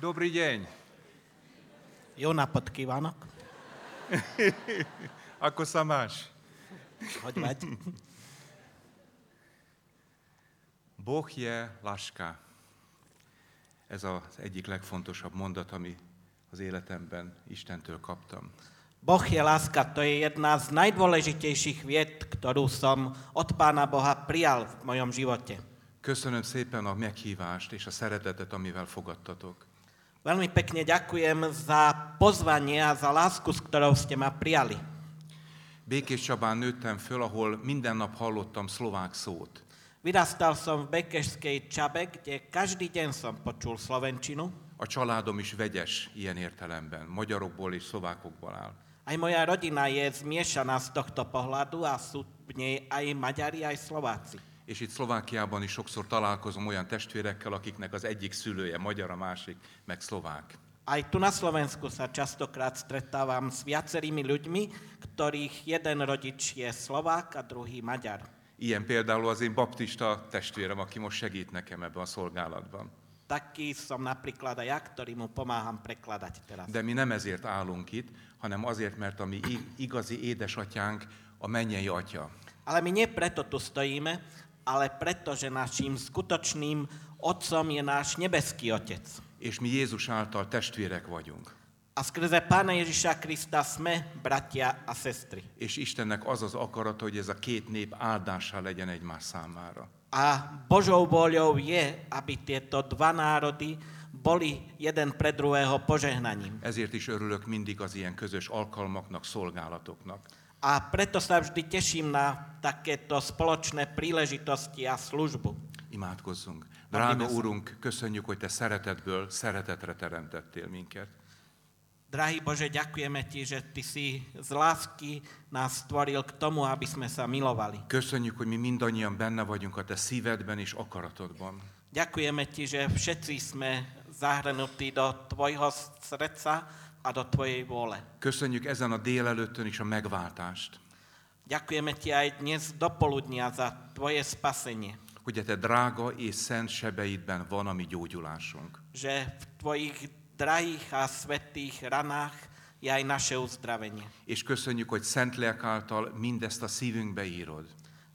Dobrý deň. Jó napot kívánok! Ako sa máš? Hogy vagy? Boh je láska. Ez az egyik legfontosabb mondat, ami az életemben Istentől kaptam. Boh je láska, to je jedna z najdôležitejších vied, ktorú som od Pána Boha prijal v mojom živote. Köszönöm szépen a meghívást és a szeretetet, amivel fogadtatok. Veľmi pekne ďakujem za pozvanie a za lásku, s ktorou ste ma prijali. Békés Csabán nőttem föl, ahol minden nap hallottam szlovák szót. Vyrastal som v Bekešskej Čabe, kde každý deň som počul slovenčinu. A családom is vegyes ilyen értelemben, magyarokból és szlovákokból áll. Aj moja rodina je zmiešaná z tohto pohľadu a sú v nej aj Maďari, aj Slováci. És itt Szlovákiában is sokszor találkozom olyan testvérekkel, akiknek az egyik szülője magyar, a másik meg szlovák. Aj tu na Slovensku sa častokrát stretávam s viacerými ľuďmi, ktorých jeden rodič je Slovák a druhý Maďar. Ilyen például az én baptista testvérem, aki most segít nekem ebben a szolgálatban. Taký som napríklad aj ja, ktorý mu pomáham prekladať teraz. De mi nem ezért állunk itt, hanem azért, mert a mi igazi édesatyánk a mennyei atya. Ale my nie preto tu stojíme, ale preto, že naším skutočným otcom je náš nebeský otec. És mi Jézus által testvérek vagyunk. A skrze Pána Ježiša Krista sme bratia a sestry. És Istennek az az akarata, hogy ez a két nép áldásá legyen egymás számára. A Božou voľou je, aby tieto dva národy boli jeden pre druhého požehnaním. Ezért is örülök mindig az ilyen közös alkalmaknak, szolgálatoknak. A preto sa vždy teším na takéto spoločné príležitosti a službu. Imádkozzunk. Drága. Úrunk, köszönjük, hogy Te szeretetből szeretetre teremtettél minket. Drahý Bože, ďakujeme Ti, že Ty si z lásky nás stvoril k tomu, aby sme sa milovali. Köszönjük, hogy mi mindannyian benne vagyunk a Te szívedben és akaratodban. Ďakujeme Ti, že všetci sme zahrnutí do Tvojho srdca a do Tvojej vôle. Köszönjük ezen a délelőttön is a megváltást, Ďakujeme Ti aj dnes do poludnia za Tvoje spasenie. hogy a Te drága és szent sebeidben van a mi gyógyulásunk. Že v Tvojich drahých a svetých ranách je aj naše uzdravenie. És köszönjük, hogy szent lélk által mindezt a szívünkbe írod.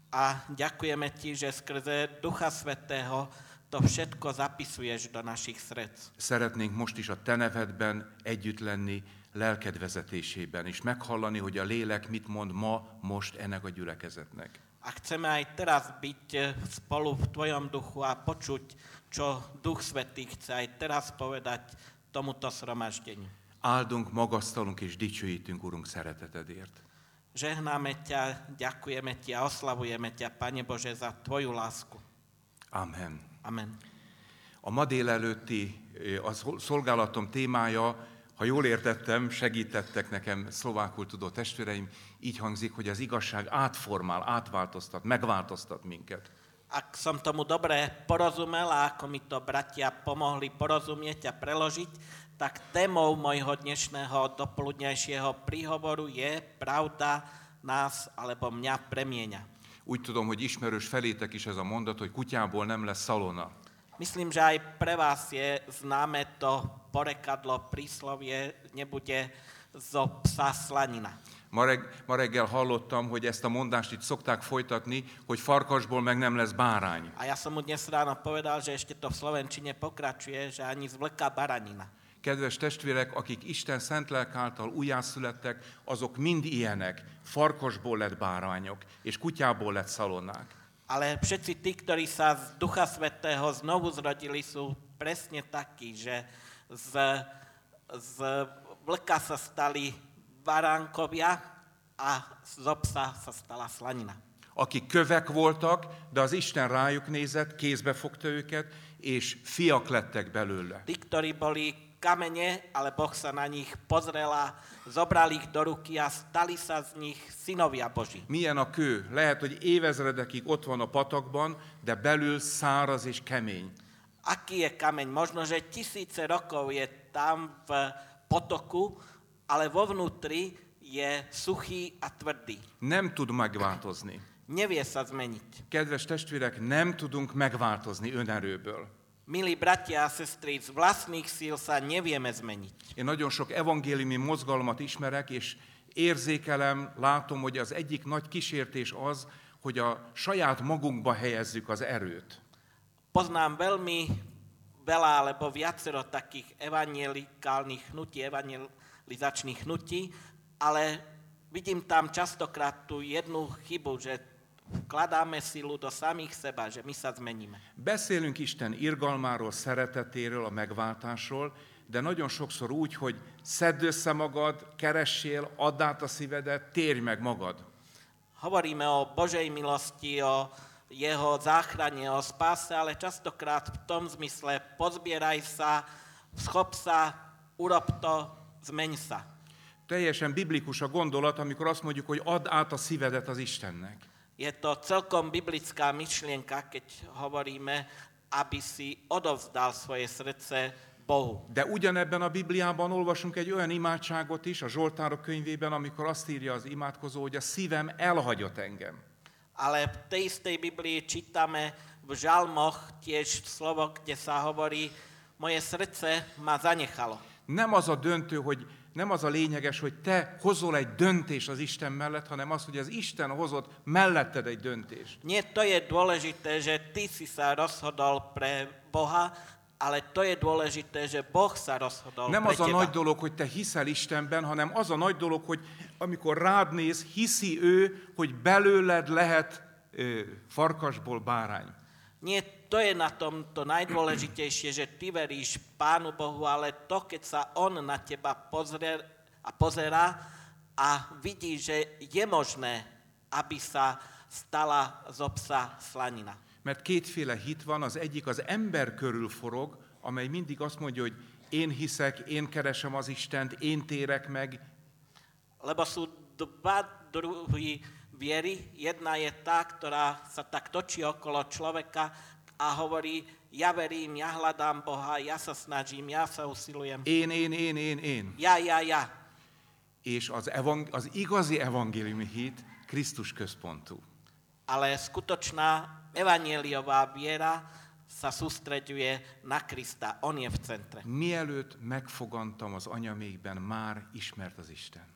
A ďakujeme Ti, že skrze Ducha Svetého to všetko zapisuješ do našich srdc. Szeretnénk most is a Te nevedben együtt lenni, lelked vezetésében, és meghallani, hogy a lélek mit mond ma, most ennek a gyülekezetnek. A chceme aj teraz byť eh, spolu v Tvojom duchu a počuť, čo Duch Svetý chce aj teraz povedať tomuto sromaždeniu. Áldunk, magasztalunk és dicsőítünk, Urunk, szeretetedért. Žehnáme ťa, ďakujeme Ti a oslavujeme ťa, Pane Bože, za Tvoju lásku. Amen. Amen. A ma délelőtti a szol- szolgálatom témája, ha jól értettem, segítettek nekem szlovákul tudó testvéreim, így hangzik, hogy az igazság átformál, átváltoztat, megváltoztat minket. Ak som tomu dobre porozumel a ako mi to bratia pomohli porozumieť a preložiť, tak témou mojho dnešného dopoludňajšieho príhovoru je pravda nás alebo mňa premieňa. Úgy tudom, hogy ismerős felétek is ez a mondat, hogy kutyából nem lesz szalona. Myslím, že aj pre vás je známe to porekadlo, príslovie, nebude zo psa slanina. Ma, reg, ma reggel hallottam, hogy ezt a mondást itt szokták folytatni, hogy farkasból meg nem lesz bárány. A ja som mu dnes ráno povedal, že ešte to v Slovenčine pokračuje, že ani z vlka baranina. Kedves testvérek, akik Isten szent lelk által újjászülettek, azok mind ilyenek. Farkasból lett bárányok, és kutyából lett szalonnák. Ale všetci tí, ktorí sa z Ducha Svetého znovu zrodili, sú presne takí, že z, z vlka sa stali baránkovia a z psa sa stala slanina. Akik kövek voltak, de az Isten rájuk nézett, kézbe fogta őket, és fiak lettek belőle. Tí, ktorí boli kamene, ale Boh sa na nich pozrel a zobral ich do ruky a stali sa z nich synovia Boží. Milyen a kő? Lehet, hogy évezredekig ott van a patakban, de belül száraz és kemény. Aký je kameň? Možno, že tisíce rokov je tam v potoku, ale vo vnútri je suchý a tvrdý. Nem tud megváltozni. Nevie sa zmeniť. Kedves testvérek, nem tudunk megváltozni önerőből. Milí bratia a sestry, z vlastných síl sa nevieme zmeniť. Én nagyon sok evangéliumi mozgalmat ismerek, és érzékelem, látom, hogy az egyik nagy kísértés az, hogy a saját magunkba helyezzük az erőt. Poznám veľmi veľa, alebo viacero takých evangelikálnych hnutí, evangelizačných hnutí, ale vidím tam častokrát tú jednu chybu, že vkladáme silu do samých seba, že my sa zmeníme. Beszélünk Isten irgalmáról, szeretetéről, a megváltásról, de nagyon sokszor úgy, hogy szedd össze magad, keressél, add át a szívedet, térj meg magad. Hovoríme o Božej milosti, o jeho záchrane, o spáse, ale častokrát v tom zmysle pozbieraj sa, schop sa, urob to, zmeň sa. Teljesen biblikus a gondolat, amikor azt mondjuk, hogy add át a szívedet az Istennek. Je to celkom biblická myšlienka, keď hovoríme, aby si odovzdal svoje srdce Bohu. De ugyanebben a Bibliában olvasunk egy olyan imádságot is, a Zsoltárok könyvében, amikor azt írja az imádkozó, hogy a szívem elhagyott engem. Ale v tej istej Biblii čítame v žalmoch tiež slovo, kde sa hovorí, moje srdce ma zanechalo. Nem az a döntő, hogy nem az a lényeges, hogy te hozol egy döntés az Isten mellett, hanem az, hogy az Isten hozott melletted egy döntést. Nie to je dôležité, že ty si sa rozhodol pre Boha, ale to je dôležité, že Boh sa rozhodol Nem pre az a teba. nagy dolog, hogy te hiszel Istenben, hanem az a nagy dolog, hogy amikor rád néz, hiszi ő, hogy belőled lehet ö, farkasból bárány. Nie to je na tom to najdôležitejšie, že ty veríš Pánu Bohu, ale to, keď sa On na teba pozrie a pozerá a vidí, že je možné, aby sa stala z obsa slanina. Mert kétféle hit van, az egyik az ember körül forog, amely mindig azt mondja, hogy én hiszek, én keresem az Istent, én térek meg, Lebo sú dva druhy viery. Jedna je tá, ktorá sa tak točí okolo človeka a hovorí, ja verím, ja hľadám Boha, ja sa snažím, ja sa usilujem. én, én, én, én, én. Ja, ja, ja. És az, evang- az igazi evangéliumi hit Krisztus központú. Ale skutočná evanieliová viera sa sústreďuje na Krista. On je v centre. Mielőtt megfogantam az anyamékben, már ismert az Isten.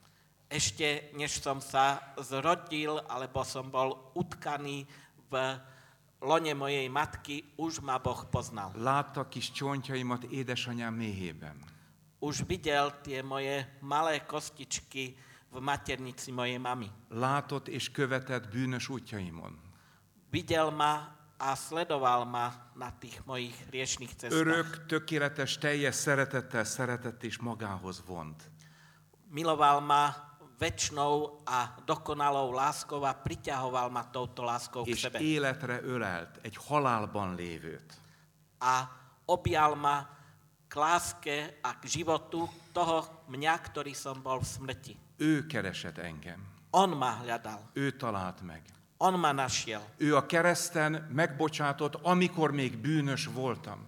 Ešte než som sa zrodil, alebo som bol utkaný v lone mojej matky, už ma Boh poznal. Látta kis csontjaimat édesanyám méhében. Už videl tie moje malé kostičky v maternici mojej mamy. Látott és követett bűnös útjaimon. Videl ma a sledoval ma na tých mojich riešných cestách. Örök, tökéletes, teljes szeretettel szeretett és magához vont. Miloval ma väčšnou a dokonalou láskou a priťahoval ma touto láskou k És sebe. életre ölelt egy halálban lévőt. A objal ma k láske a k životu toho mňa, ktorý som bol v smrti. Ő keresett engem. On ma hľadal. Ő talált meg. On ma našiel. Ő a kereszten megbocsátott, amikor még bűnös voltam.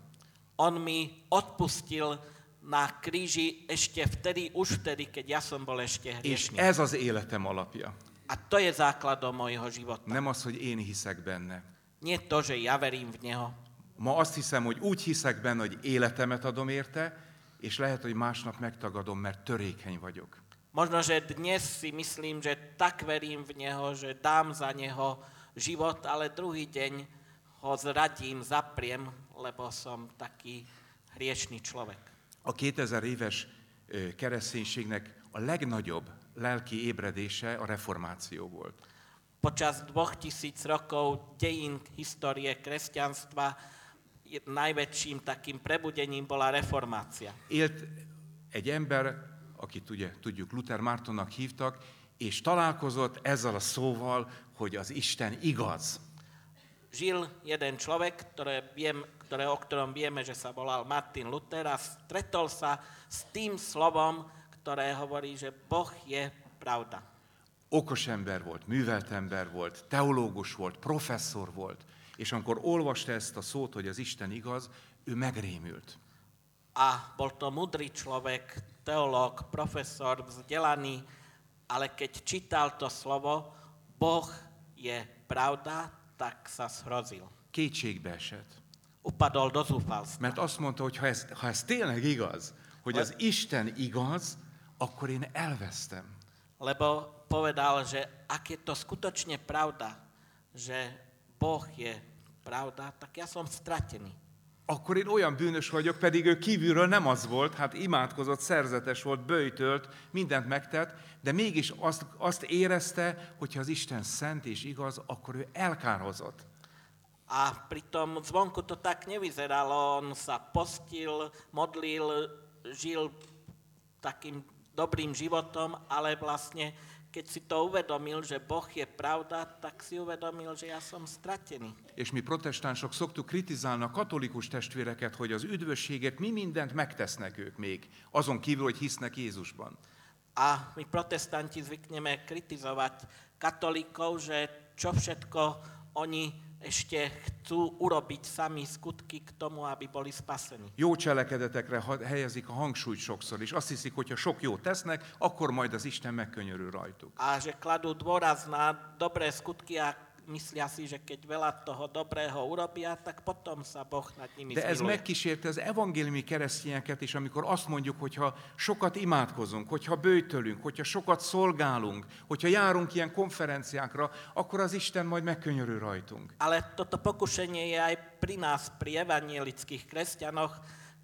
On mi odpustil na kríži ešte vtedy, už vtedy, keď ja som bol ešte És hriešný. ez az életem alapja. A to je základom mojho života. Nem az, hogy én hiszek benne. Nie to, že ja verím v Neho. Ma azt hiszem, hogy úgy hiszek benne, hogy életemet adom érte, és lehet, hogy másnap megtagadom, mert törékeny vagyok. Možno, že dnes si myslím, že tak verím v Neho, že dám za Neho život, ale druhý deň ho zradím, zapriem, lebo som taký hriešný človek. A 2000 éves kereszténységnek a legnagyobb lelki ébredése a reformáció volt. Počas dvoch tisíc rokov dejín histórie kresťanstva najväčším takým prebudením bola reformácia. Élt egy ember, akit ugye tudjuk Luther Mártonnak hívtak, és találkozott ezzel a szóval, hogy az Isten igaz. Žil jeden človek, ktoré viem, ktoré, o ktorom vieme, že sa volal Martin Luther a stretol sa s tým slovom, ktoré hovorí, že Boh je pravda. Okos ember volt, művelt ember volt, teológus volt, professzor volt, és amikor olvasta ezt a szót, hogy az Isten igaz, ő megrémült. A bol to mudrý človek, teológ, profesor, vzdelaný, ale keď čítal to slovo, Boh je pravda, tak sa shrozil. Kétségbe esett. Upadol do zúfalstva. Mert azt mondta, hogy ha ez, ha ez tényleg igaz, hogy az Isten igaz, akkor én elvesztem. Lebo povedal, že ak je to skutočne pravda, že Boh je pravda, tak ja som stratený. Akkor én olyan bűnös vagyok, pedig ő kívülről nem az volt, hát imádkozott, szerzetes volt, bőjtölt, mindent megtett, de mégis azt, azt érezte, hogy ha az Isten szent és igaz, akkor ő elkározott. A pritom zvonku to tak nevyzeralo. On sa postil, modlil, žil takým dobrým životom, ale vlastne keď si to uvedomil, že Boh je pravda, tak si uvedomil, že ja som stratený. És mi protestánsok szoktuk kritizálni a katolikus testvéreket, hogy az üdvösséget mi mindent megtesznek ők még, azon kívül, hogy hisznek Jézusban. A my protestanti zvykneme kritizovať katolíkov, že čo všetko oni ešte chcú urobiť sami skutky k tomu, aby boli spasení. Jó cselekedetekre helyezik a hangsúlyt sokszor, és azt hiszik, hogy ha sok jót tesznek, akkor majd az Isten megkönyörül rajtuk. A že kladú dôraz na dobré skutky a myslia si, že keď veľa toho dobrého urobia, tak potom sa Boh nad nimi De ez zmiluje. megkísérte az evangéliumi keresztényeket is, amikor azt mondjuk, hogyha sokat imádkozunk, hogyha bőjtölünk, hogyha sokat szolgálunk, hogyha járunk ilyen konferenciákra, akkor az Isten majd megkönyörül rajtunk. Ale toto pokušenie je aj pri nás, pri evanielických kresťanoch,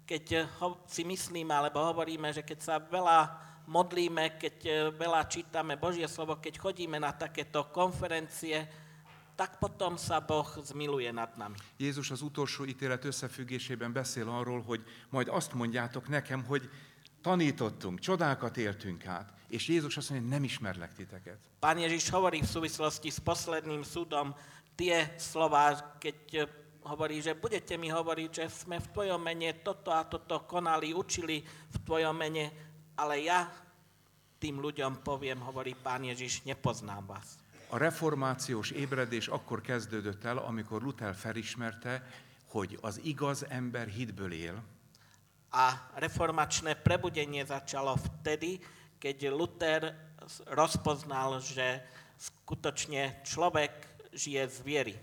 keď eh, ho, si myslíme alebo hovoríme, že keď sa veľa modlíme, keď eh, veľa čítame Božie slovo, keď chodíme na takéto konferencie, tak potom sa Boh zmiluje nad nami. Jézus az utolsó ítélet összefüggésében beszél arról, hogy majd azt mondjátok nekem, hogy tanítottunk, csodákat éltünk át, és Jézus azt mondja, nem ismerlek titeket. Pán Ježiš hovorí v súvislosti s posledným súdom tie slova, keď hovorí, že budete mi hovoriť, že sme v tvojom mene toto a toto konali, učili v tvojom mene, ale ja tým ľuďom poviem, hovorí Pán Ježiš, nepoznám vás. A reformációs ébredés akkor kezdődött el, amikor Luther felismerte, hogy az igaz ember hitből él, A reformačné prebudenie začalo vtedy, keď Luther rozpoznal, že skutočne človek žije z viery.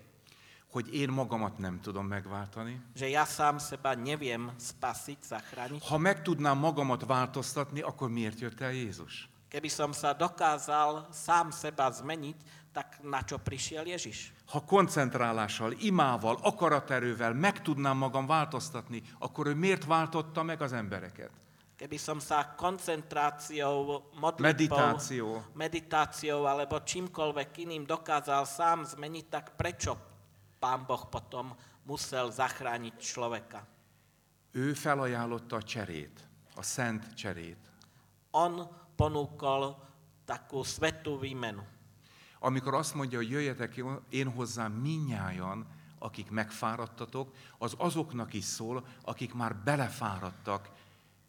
hogy én magamat nem tudom megváltani. Že ja sám seba neviem spasiť, zachrániť. Ha meg tudnám magamat változtatni, akkor miért jött el Jézus? Keby som sa dokázal sám seba zmeniť, tak na čo prišiel Ježiš? Ha koncentrálással, imával, akaraterővel meg tudnám magam változtatni, akkor ő miért váltotta meg az embereket? Keby som sa koncentráciou, modlitbou, Meditáciou. meditáciou alebo čímkoľvek iným dokázal sám zmeniť, tak prečo Pán Boh potom musel zachrániť človeka? Ő felajánlotta a cserét, a szent cserét. On ponúkol takú svetú výmenu. Amikor azt mondja, hogy jöjjetek én hozzám minnyájan, akik megfáradtatok, az azoknak is szól, akik már belefáradtak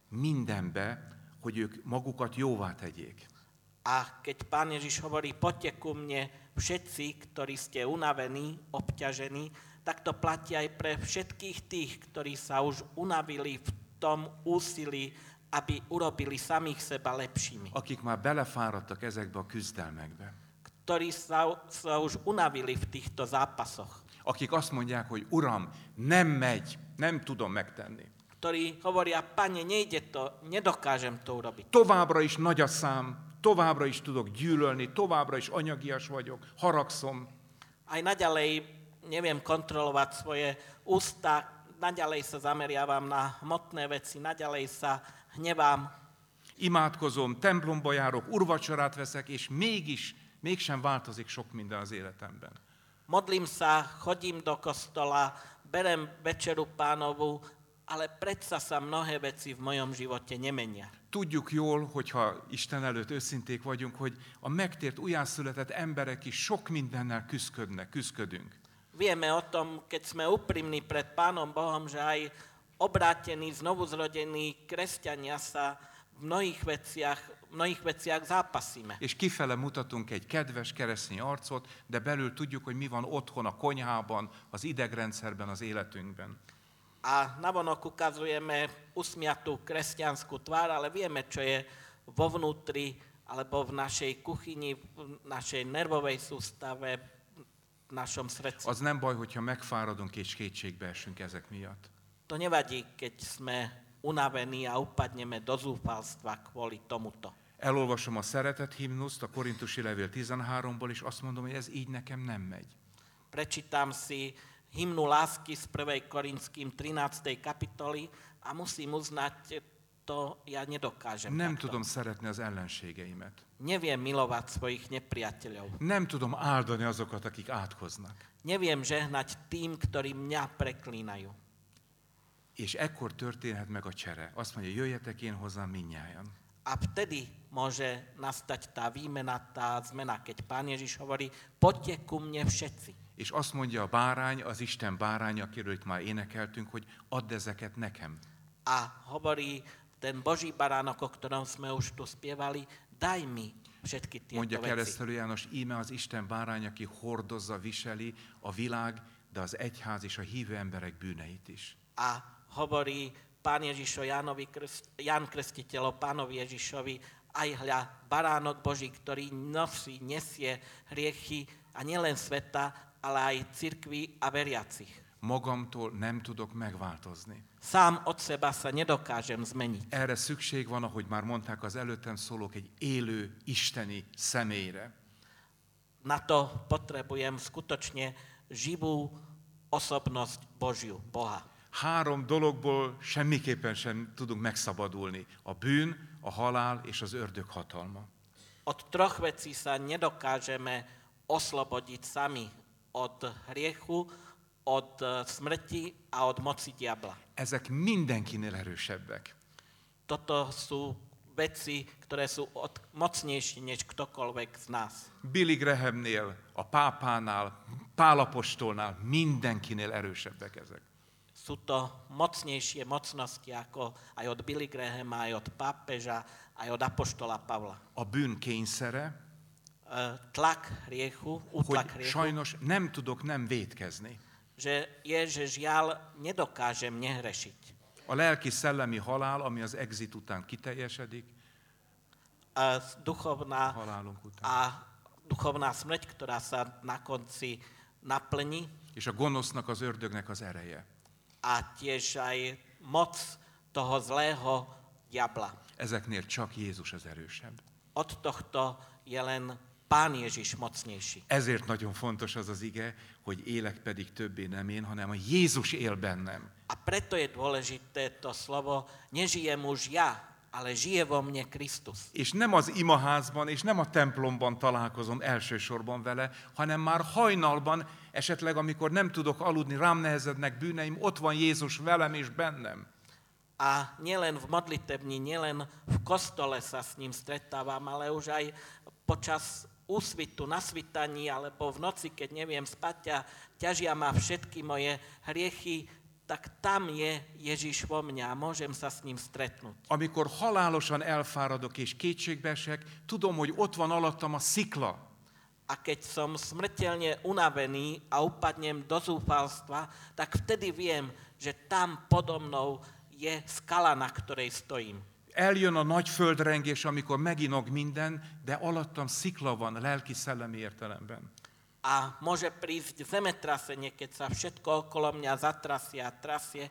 mindenbe, hogy ők magukat jóvá tegyék. A keď Pán Ježiš hovorí, poďte ku mne všetci, ktorí ste unavení, obťažení, tak to platí aj pre všetkých tých, ktorí sa už unavili v tom úsilí, aby urobili samých seba lepšími. Akik már belefáradtak ezekbe a küzdelmekbe. Ktorí sa, sa už unavili v týchto zápasoch. Akik azt mondják, hogy Uram, nem megy, nem tudom megtenni. Ktorí hovoria, pane, nejde to, nedokážem to urobiť. Továbbra is nagy a szám, továbbra is tudok gyűlölni, továbbra is anyagias vagyok, haragszom. Aj naďalej neviem kontrolovať svoje ústa, naďalej sa zameriavam na hmotné veci, naďalej sa hnevám, Imádkozom, templomba járok, urvacsorát veszek, és mégis, mégsem változik sok minden az életemben. modlím sa, chodím do kostola, berem večeru pánovu, ale predsa sa mnohé veci v mojom živote nemenia. Tudjuk jól, hogyha Isten előtt őszinték vagyunk, hogy a megtért, újjászületett emberek is sok mindennel küzdködnek, küzdködünk. Vieme o tom, keď sme úprimní pred Pánom Bohom, že aj obrátení, znovuzrodení kresťania sa v mnohých veciach, mnohých veciach zápasíme. És kifele mutatunk egy kedves keresztény arcot, de belül tudjuk, hogy mi van otthon, a konyhában, az idegrendszerben, az életünkben. A navonok ukazujeme usmiatú kresťanskú tvár, ale vieme, čo je vo vnútri, alebo v našej kuchyni, v našej nervovej sústave, v našom srdci. Az nem baj, hogyha megfáradunk és kétségbe esünk ezek miatt. To nevadí, keď sme unavení a upadneme do zúfalstva kvôli tomuto. Elolvasom a szeretet himnuszt a Korintusi levél 13-ból, és azt mondom, hogy ez így nekem nem megy. Prečítam si hymnu lásky z 1. Korinským 13. kapitoly a musím uznať, to ja nedokážem. Nem takto. tudom szeretni az ellenségeimet. Neviem milovať svojich nepriateľov. Nem tudom áldani azokat, akik átkoznak. Neviem žehnať tým, ktorí mňa preklínajú. És ekkor történhet meg a csere. Azt mondja, jöjjetek én hozzám minnyájan. A vtedy môže nastať tá výmena, tá zmena, keď Pán Ježiš hovorí, poďte ku mne všetci. És azt mondja a bárány, az Isten bárány, akiről itt már énekeltünk, hogy add ezeket nekem. A hovorí ten Boží baránok, o ktorom sme už tu spievali, daj mi všetky tieto Mondja keresztelő János, íme az Isten bárány, aki hordozza, viseli a világ, de az egyház és a hívő emberek bűneit is. A hovorí Pán Ježiš o Jánovi, Krst, Jan Krstiteľ o Pánovi Ježišovi, aj hľa baránok Boží, ktorý nosí, nesie hriechy a nielen sveta, ale aj cirkvi a veriacich. Magamtól nem tudok megváltozni. Sám od seba sa nedokážem zmeniť. Erre szükség van, ahogy már mondták az előttem szólók, egy élő isteni személyre. Na to potrebujem skutočne živú osobnosť Božiu, Boha. Három dologból semmiképpen sem tudunk megszabadulni. A bűn, a halál és az ördög hatalma. Od troch vecí sa nedokážeme oslobodiť sami. Od hriechu, od eh, smrti a od moci diabla. Ezek mindenkinél erősebbek. Toto sú veci, ktoré sú od, mocnejšie než ktokoľvek z nás. Billy Grahamnél, a pápánál, Pálapostolnál, mindenkinél erősebbek ezek. Sú to mocnejšie mocnosti ako aj od Billy Grahama, aj od pápeža, aj od apoštola Pavla. A bűn kényszere, E, Tlak hriechu, hogy útlak hriechu, sajnos nem tudok nem védkezni. že je, že žiaľ nedokážem nehrešiť. A lelki szellemi halál, ami az exit után kiteljesedik, A duchovná halálunk után. a duchovná smrť, ktorá sa na konci naplní És a gonosznak, az ördögnek az ereje. A tiež aj moc toho zlého diabla. Ezeknél csak Jézus az erősebb. Od tohto je len Pán Ježiš mocnejší. Ezért nagyon fontos az az ige, hogy élek pedig többé nem én, hanem a Jézus él bennem. A preto je dôležité to slovo, nežijem už ja, ale žije vo mne Kristus. És nem az imaházban, és nem a templomban találkozom elsősorban vele, hanem már hajnalban, esetleg amikor nem tudok aludni, rám nehezednek bűneim, ott van Jézus velem és bennem. A nielen v modlitebni, nielen v kostole sa s ním stretávam, ale už aj počas úsvitu, na svitaní, alebo v noci, keď neviem spať a ťažia ma všetky moje hriechy, tak tam je Ježiš vo mňa a môžem sa s ním stretnúť. Amikor halálosan elfáradok és kétségbeesek, tudom, hogy ott van alattam a szikla. A keď som smrteľne unavený a upadnem do zúfalstva, tak vtedy viem, že tam podo mnou je skala, na ktorej stojím. Eljön a nagy földrengés, amikor meginog minden, de alattam szikla van lelki-szellemi értelemben. A môže prísť zemetrasenie, keď sa všetko okolo mňa zatrasie a trasie,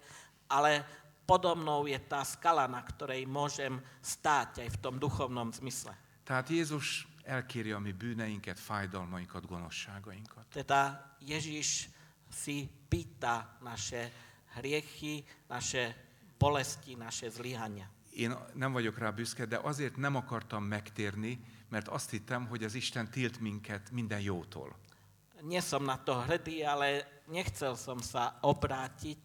ale podo mnou je tá skala, na ktorej môžem stáť aj v tom duchovnom zmysle. Tehát Jézus elkéri a mi bűneinket, fájdalmainkat, gonoszságainkat. Teda Ježiš si pýta naše hriechy, naše bolesti, naše zlyhania. Én nem vagyok rá büszke, de azért nem akartam megtérni, mert azt hittem, hogy az Isten tilt minket minden jótól. Nie som na to hrdý, ale nechcel som sa obrátiť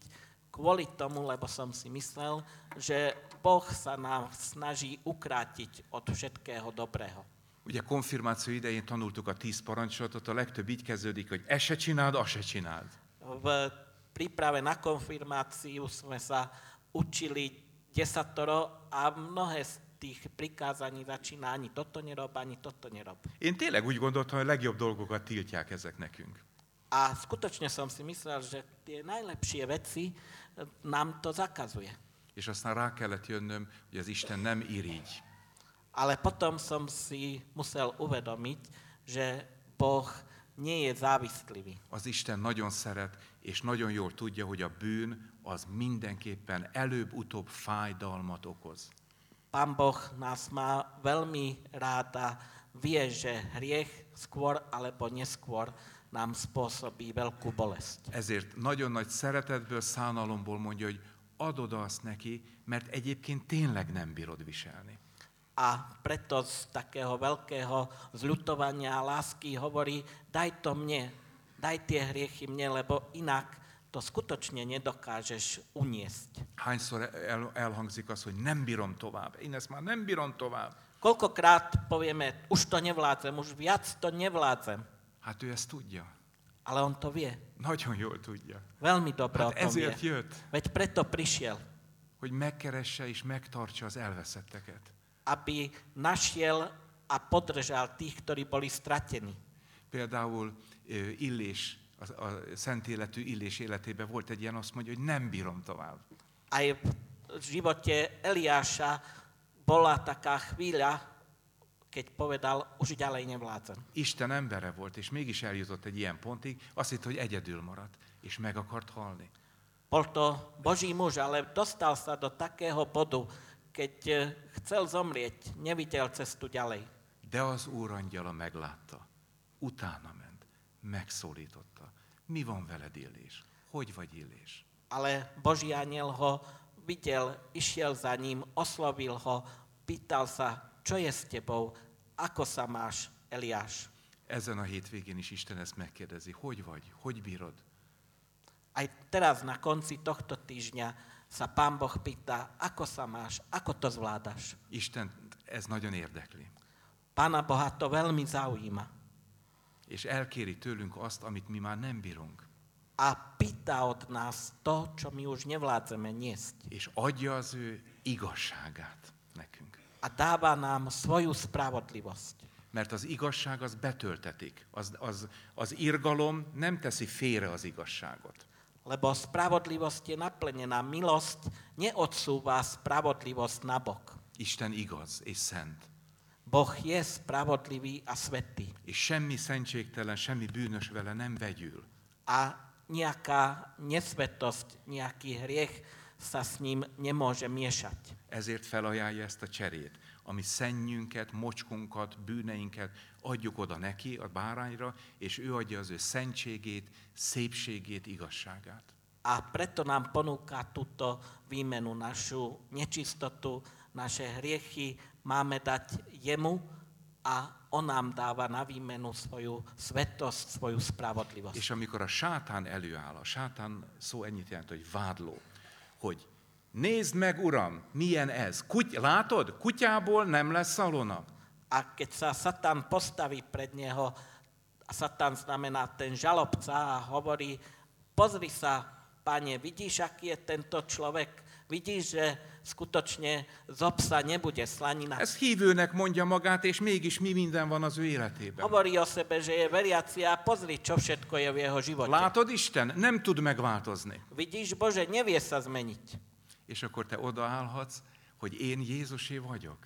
kvôli tomu, lebo som si myslel, že Boh sa nám snaží ukrátiť od všetkého dobrého. Ugye konfirmáció idején tanultuk a tíz parancsolatot, a legtöbb így kezdődik, hogy ezt se csináld, azt se csináld. V príprave na konfirmáciu sme sa učili desatoro a mnohé z tých prikázaní začína ani toto nerob, ani toto nerob. Én tényleg úgy gondoltam, hogy a legjobb dolgokat tiltják ezek nekünk. A skutočne som si myslel, že tie najlepšie veci nám to zakazuje. És aztán rá kellett jönnöm, hogy az Isten nem irigy. Ale potom som si musel uvedomiť, že Boh nie je závislivý. Az Isten nagyon szeret, és nagyon jól tudja, hogy a bűn az mindenképpen előbb-utóbb fájdalmat okoz. Pán Boh nás má veľmi rád a vie, že hriech skôr alebo neskôr nám spôsobí veľkú bolesť. Ezért nagyon nagy szeretetből, szánalomból mondja, hogy adod azt neki, mert egyébként tényleg nem bírod viselni. A preto z takého veľkého zľutovania a lásky hovorí, daj to mne, daj tie hriechy mne, lebo inak to skutočne nedokážeš uniesť. Hányszor el, elhangzik az, hogy nem bírom tovább. Én ezt már nem bírom tovább. Koľkokrát povieme, už to nevládzem, už viac to nevládzem. Hát ő ezt tudja. Ale on to vie. Nagyon jól tudja. Veľmi dobre Hát o tom vie. ezért jött, Veď preto prišiel, hogy megkeresse és megtartsa az elveszetteket. aby našiel a podržal tých, ktorí boli stratení. Például Illés, a, a szent életű Illés életében volt egy ilyen, azt mondja, hogy nem bírom tovább. Aj v živote Eliáša bola taká chvíľa, keď povedal, už ďalej nevládzem. Isten embere volt, és mégis eljutott egy ilyen pontig, azt hitt, hogy egyedül maradt, és meg akart halni. Bol to Boží muž, ale dostal sa do takého bodu, keď eh, chcel zomrieť, nevidel cestu ďalej. De az Úr angyala meglátta, utána megszólította. Mi van veled, Illés? Hogy vagy, Illés? Ale Boží aniel ho videl, išiel za ním, oslovil ho, pýtal sa, čo je s tebou, ako sa máš, Eliáš. Ezen a hétvégén is Isten ezt megkérdezi, hogy vagy, hogy bírod? Aj teraz na konci tohto týždňa sa Pán Boh pýta, ako sa máš, ako to zvládaš. Isten ez nagyon érdekli. Pána Boha to veľmi zaujíma. És elkéri tőlünk azt, amit mi már nem bírunk. A pýta od nás to, čo my už nevládzeme niesť. És adja az ő igazságát nekünk. A dáva nám svoju spravodlivosť. Mert az igazság az betöltetik. Az, az, az irgalom nem teszi félre az igazságot. Lebo spravodlivosť je naplnená. Milosť neodsúva spravodlivosť na bok. Isten igaz és szent. Boh je spravodlivý a svetý. És semmi szentségtelen, semmi bűnös vele nem vegyül. A nejaká nesvetosť, nejaký hriech sa s ním nemôže miešať. Ezért felajánlja ezt a cserét, ami szennyünket, mocskunkat, bűneinket adjuk oda neki, a bárányra, és ő adja az ő szentségét, szépségét, igazságát. A preto nám ponúka túto výmenu, našu nečistotu, naše hriechy máme dať jemu a on nám dáva na výmenu svoju svetosť, svoju spravodlivosť. És amikor a sátán előáll, a sátán szó ennyit jelent, hogy vádló, hogy nézd meg, uram, milyen ez. Kuty, látod? Kutyából nem lesz szalona. A keď sa Satan postaví pred neho, a Satan znamená ten žalobca a hovorí, pozri sa, pane, vidíš, aký je tento človek? Vidíš, že skutočne z obsa nebude slanina. Ez hívőnek mondja magát, és mégis mi minden van az ő életében. Hovorí o sebe, že je veriaci a pozri, čo všetko je v jeho živote. Látod, Isten nem tud megváltozni. Vidíš, Bože, nevie sa zmeniť. És akkor te odaállhatsz, hogy én Jézusé vagyok.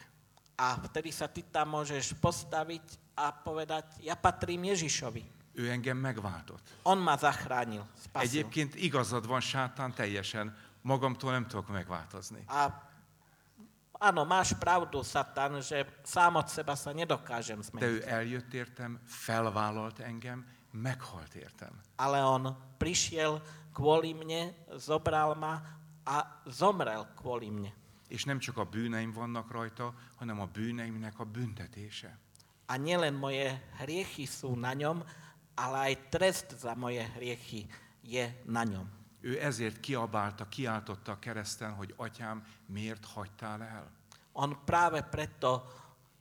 A vtedy sa ty tam môžeš postaviť a povedať, ja patrím Ježišovi. Ő engem megváltott. On ma zachránil, spasil. Egyébként igazad van, sátán, teljesen. Magamtól nem tudok megváltozni. A áno, máš pravdu, Satan, že sám od seba sa nedokážem De zmeniť. ő eljött értem, felvállalt engem, meghalt értem. Ale on prišiel kvôli mne, zobral ma a zomrel kvôli mne. És nem csak a bűneim vannak rajta, hanem a bűneimnek a büntetése. A nielen moje hriechy sú na ňom, ale aj trest za moje hriechy je na ňom. Ő ezért kiabálta, kiáltotta a kereszten, hogy atyám, miért hagytál el? On práve preto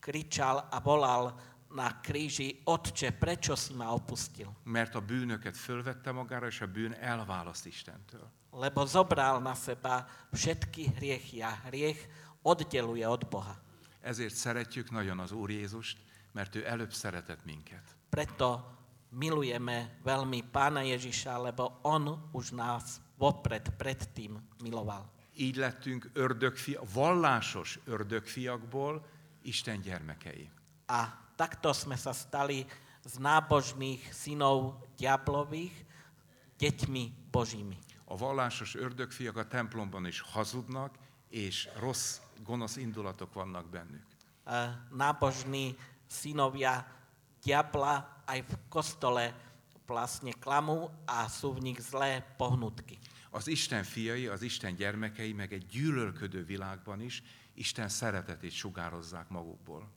kričal a volal na kríži, Otče, prečo si ma opustil? Mert a bűnöket fölvette magára, és a bűn elválaszt Istentől. Lebo zobral na seba všetky hriechy a hriech oddeluje od Boha. Ezért szeretjük nagyon az Úr Jézust, mert ő előbb szeretett minket. Preto milujeme veľmi Pána Ježiša, lebo On už nás vopred, predtým miloval. Így lettünk ördögfia, vallásos ördögfiakból Isten gyermekei. A takto sme sa stali z nábožných synov diablových deťmi Božími. A vallásos ördögfiak a templomban is hazudnak, és rossz, gonosz indulatok vannak bennük. E, nábožní synovia diabla aj v kostole vlastne klamú a sú v nich zlé pohnutky. Az Isten fiai, az Isten gyermekei, meg egy gyűlölködő világban is Isten szeretetét sugározzák magukból.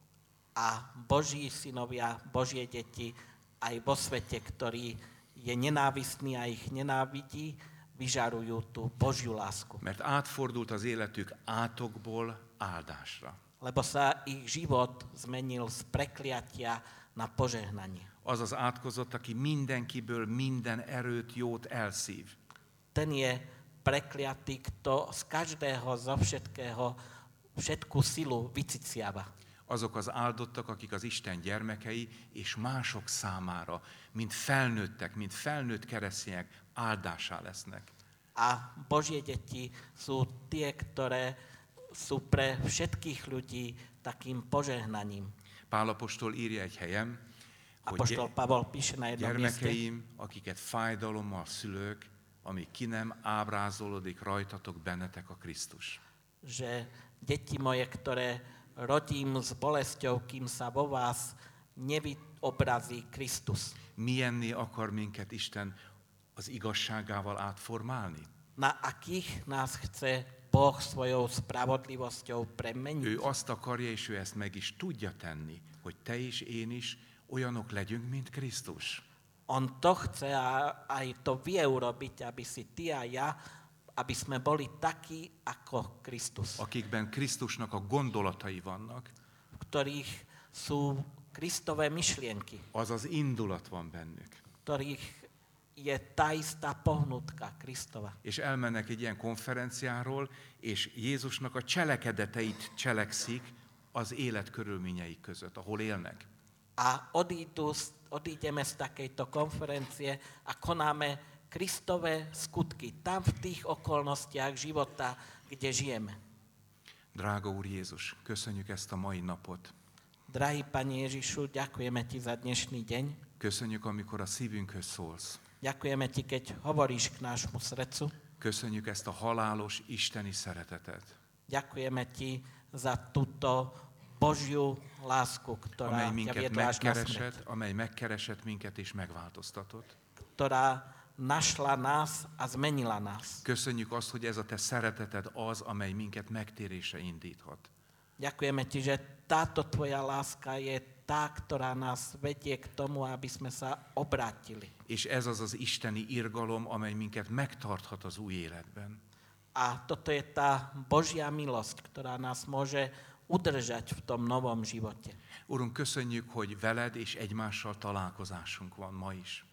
A Boží synovia, Božie deti aj vo svete, ktorý je nenávistný a ich nenávidí, vyžarujú tú Božiu lásku. Mert átfordult az életük átokból áldásra. Lebo sa ich život zmenil z prekliatia na požehnanie. Az az átkozott, aki mindenkiből minden erőt, jót elszív. Ten je prekliatý, kto z každého, zo všetkého, všetku silu vyciciava. Azok az áldottak, akik az Isten gyermekei, és mások számára, mint felnőttek, mint felnőtt keresztények, áldásá lesznek. A Božie deti sú tie, ktoré sú pre všetkých ľudí takým požehnaním. Pálapostól írja egy helyem, hogy Apostol Pavol píše na jednom mieste, gyermekeim, akiket fájdalommal szülök, ami ki nem ábrázolódik rajtatok bennetek a Krisztus. že deti moje, ktoré rodím s bolesťou, kým sa vo vás nevyobrazí Kristus. Milyenné akar minket Isten az igazságával átformálni? Na akých nás chce Boh svojou spravodlivosťou premeniť? Ő azt akarja, és ő ezt meg is tudja tenni, hogy te és én is olyanok legyünk, mint Krisztus. On to chce a aj to vie urobiť, aby si ty a ja, aby sme boli takí ako Kristus, Akikben Krisztusnak a gondolatai vannak, v ktorých sú Kristové myšlienky, az az indulat van bennük. v ktorých És elmennek egy ilyen konferenciáról, és Jézusnak a cselekedeteit cselekszik az élet körülményei között, ahol élnek. A odídu, z- odídeme z takejto konferencie a konáme Kristové skutky tam v tých okolnostiach života, kde žijeme. Drága Úr Jézus, köszönjük ezt a mai napot. Drahý Pane Ježišu, ďakujeme Ti za dnešný deň. Köszönjük, amikor a szívünkhöz szólsz. Ďakujeme Ti, keď hovoríš k nášmu srdcu. Köszönjük ezt a halálos isteni szeretetet, Ďakujeme Ti za túto Božiu lásku, ktorá amely ťa minket viedla až na smrť. megkeresett, amely megkeresett minket és megváltoztatott. Ktorá našla nás a zmenila nás. Köszönjük azt, hogy ez a te szereteted az, amely minket megtérésre indíthat. Ďakujeme Ti, že táto Tvoja láska je tá, ktorá nás vedie k tomu, aby sme sa obrátili. És ez az az isteni irgalom, amely minket megtarthat az új életben. A toto je tá Božia milosť, ktorá nás môže udržať v tom novom živote. Urunk, köszönjük, hogy veled és egymással találkozásunk van ma is.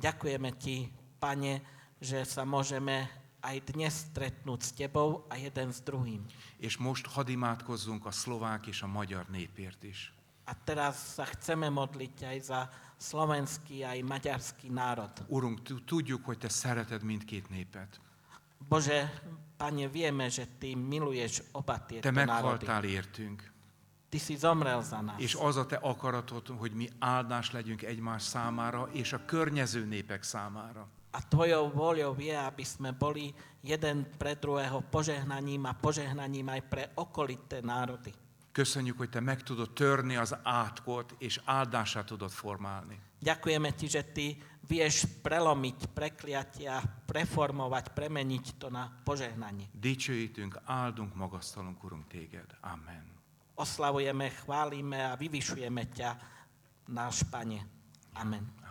Ďakujeme Ti, Pane, že sa môžeme aj dnes stretnúť s Tebou a jeden s druhým. És most hadd imádkozzunk a szlovák és a magyar népért is. A teraz sa chceme modliť aj za slovenský aj maďarský národ. Urunk, tu- tudjuk, hogy te szereted mindkét népet. Bože, Pane, vieme, že Ty miluješ oba Te národy. meghaltál értünk. Ty si zomrel za nás. És az a te akaratod, hogy mi áldás legyünk egymás számára és a környező népek számára. A Tvojou voľou je, aby sme boli jeden pre druhého požehnaním a požehnaním aj pre okolité národy. Köszönjük, hogy te meg tudod törni az átkot, és áldását tudod formálni. Ďakujeme Ti, že Ty vieš prelomiť prekliatia, preformovať, premeniť to na požehnanie. Dicsőítünk, áldunk, magasztalunk, Urunk, téged. Amen. Oslavujeme, chválime a vyvyšujeme ťa, náš Pane. Amen.